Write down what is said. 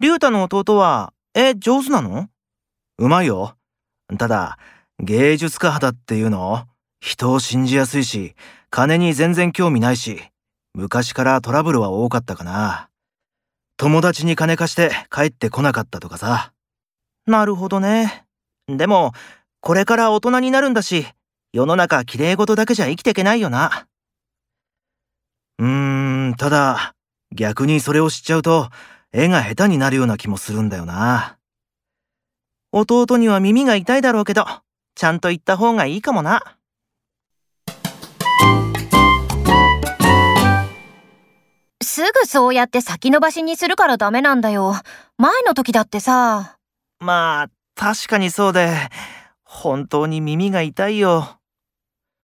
竜太の弟は、絵上手なの？うまいよ。ただ、芸術家肌っていうの人を信じやすいし、金に全然興味ないし、昔からトラブルは多かったかな。友達に金貸して帰ってこなかったとかさ。なるほどね。でも、これから大人になるんだし、世の中綺麗事だけじゃ生きていけないよな。うーん、ただ、逆にそれを知っちゃうと、絵が下手になるような気もするんだよな。弟には耳が痛いだろうけど、ちゃんと言った方がいいかもな。すぐそうやって先延ばしにするからダメなんだよ。前の時だってさ。まあ、確かにそうで、本当に耳が痛いよ。